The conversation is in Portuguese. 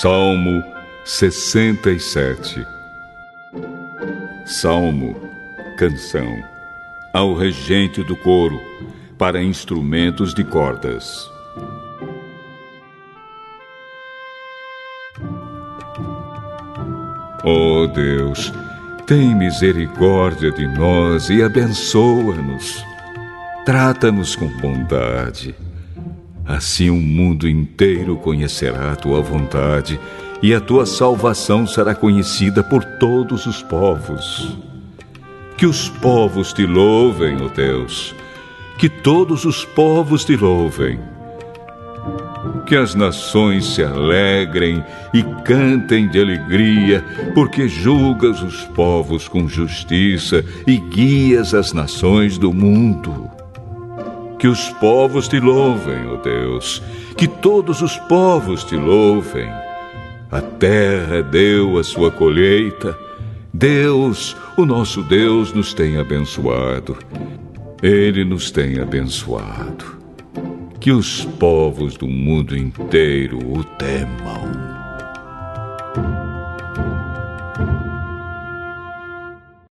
Salmo 67 Salmo, canção, ao regente do coro, para instrumentos de cordas. Oh Deus, tem misericórdia de nós e abençoa-nos. Trata-nos com bondade. Assim o mundo inteiro conhecerá a tua vontade e a tua salvação será conhecida por todos os povos. Que os povos te louvem, ó oh Deus, que todos os povos te louvem. Que as nações se alegrem e cantem de alegria, porque julgas os povos com justiça e guias as nações do mundo. Que os povos te louvem, ó oh Deus, que todos os povos te louvem. A terra deu a sua colheita. Deus, o nosso Deus, nos tem abençoado. Ele nos tem abençoado. Que os povos do mundo inteiro o temam.